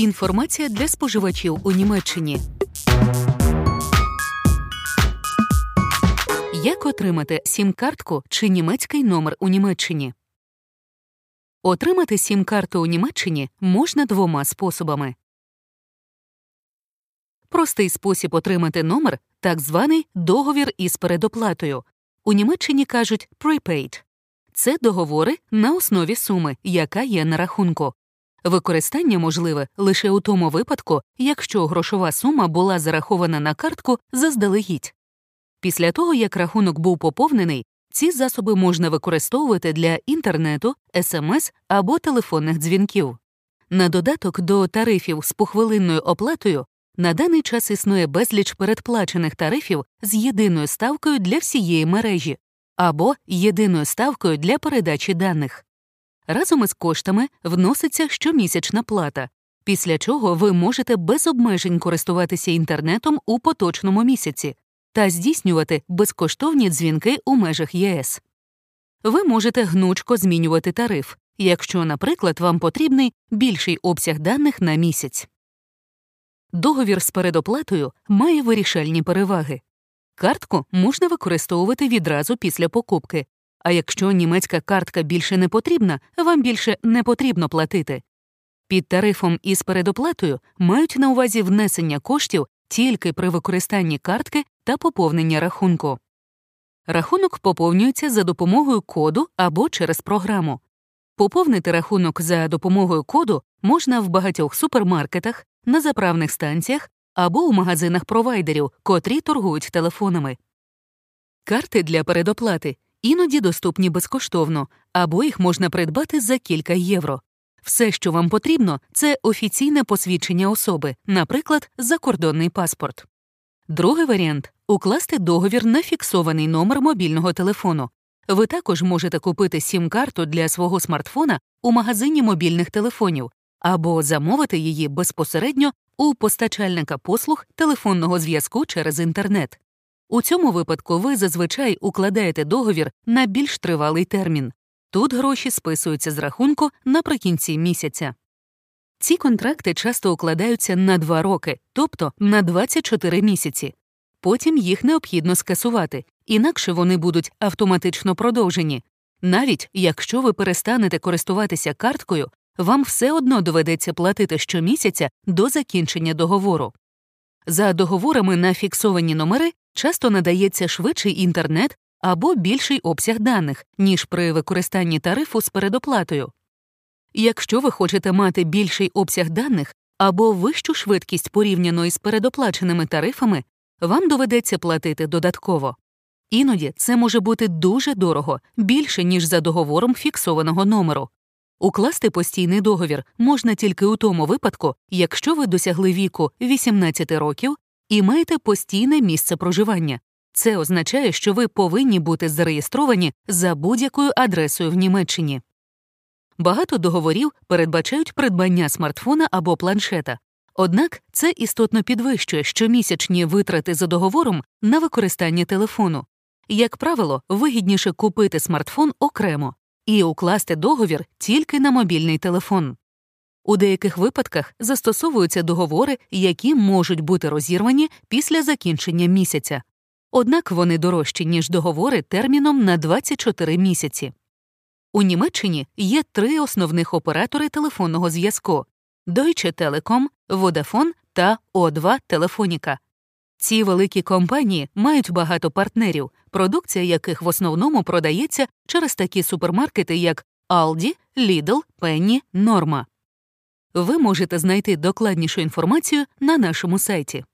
Інформація для споживачів у Німеччині. Як отримати сім-картку чи німецький номер у Німеччині? Отримати сім-карту у Німеччині можна двома способами. Простий спосіб отримати номер так званий договір із передоплатою. У Німеччині кажуть prepaid. Це договори на основі суми, яка є на рахунку. Використання можливе лише у тому випадку, якщо грошова сума була зарахована на картку заздалегідь. Після того, як рахунок був поповнений, ці засоби можна використовувати для інтернету, смс або телефонних дзвінків. На додаток до тарифів з похвилинною оплатою на даний час існує безліч передплачених тарифів з єдиною ставкою для всієї мережі або єдиною ставкою для передачі даних. Разом із коштами вноситься щомісячна плата, після чого ви можете без обмежень користуватися інтернетом у поточному місяці та здійснювати безкоштовні дзвінки у межах ЄС. Ви можете гнучко змінювати тариф, якщо, наприклад, вам потрібний більший обсяг даних на місяць. Договір з передоплатою має вирішальні переваги. Картку можна використовувати відразу після покупки, а якщо німецька картка більше не потрібна, вам більше не потрібно платити. Під тарифом із передоплатою мають на увазі внесення коштів тільки при використанні картки та поповнення рахунку. Рахунок поповнюється за допомогою коду або через програму. Поповнити рахунок за допомогою коду можна в багатьох супермаркетах, на заправних станціях або у магазинах провайдерів, котрі торгують телефонами. Карти для передоплати іноді доступні безкоштовно, або їх можна придбати за кілька євро. Все, що вам потрібно, це офіційне посвідчення особи, наприклад, закордонний паспорт. Другий варіант укласти договір на фіксований номер мобільного телефону. Ви також можете купити сім-карту для свого смартфона у магазині мобільних телефонів або замовити її безпосередньо у постачальника послуг телефонного зв'язку через інтернет. У цьому випадку ви зазвичай укладаєте договір на більш тривалий термін. Тут гроші списуються з рахунку наприкінці місяця. Ці контракти часто укладаються на 2 роки, тобто на 24 місяці. Потім їх необхідно скасувати, інакше вони будуть автоматично продовжені. Навіть якщо ви перестанете користуватися карткою, вам все одно доведеться платити щомісяця до закінчення договору. За договорами на фіксовані номери часто надається швидший інтернет або більший обсяг даних, ніж при використанні тарифу з передоплатою. Якщо ви хочете мати більший обсяг даних або вищу швидкість порівняно із передоплаченими тарифами, вам доведеться платити додатково. Іноді це може бути дуже дорого, більше, ніж за договором фіксованого номеру. Укласти постійний договір можна тільки у тому випадку, якщо ви досягли віку 18 років і маєте постійне місце проживання. Це означає, що ви повинні бути зареєстровані за будь-якою адресою в Німеччині. Багато договорів передбачають придбання смартфона або планшета. Однак це істотно підвищує щомісячні витрати за договором на використання телефону. Як правило, вигідніше купити смартфон окремо і укласти договір тільки на мобільний телефон. У деяких випадках застосовуються договори, які можуть бути розірвані після закінчення місяця. Однак вони дорожчі, ніж договори терміном на 24 місяці. У Німеччині є три основних оператори телефонного зв'язку Deutsche Telekom, Vodafone та O2 Телефоніка. Ці великі компанії мають багато партнерів, продукція яких в основному продається через такі супермаркети, як Aldi, Lidl, Penny, Norma. Ви можете знайти докладнішу інформацію на нашому сайті.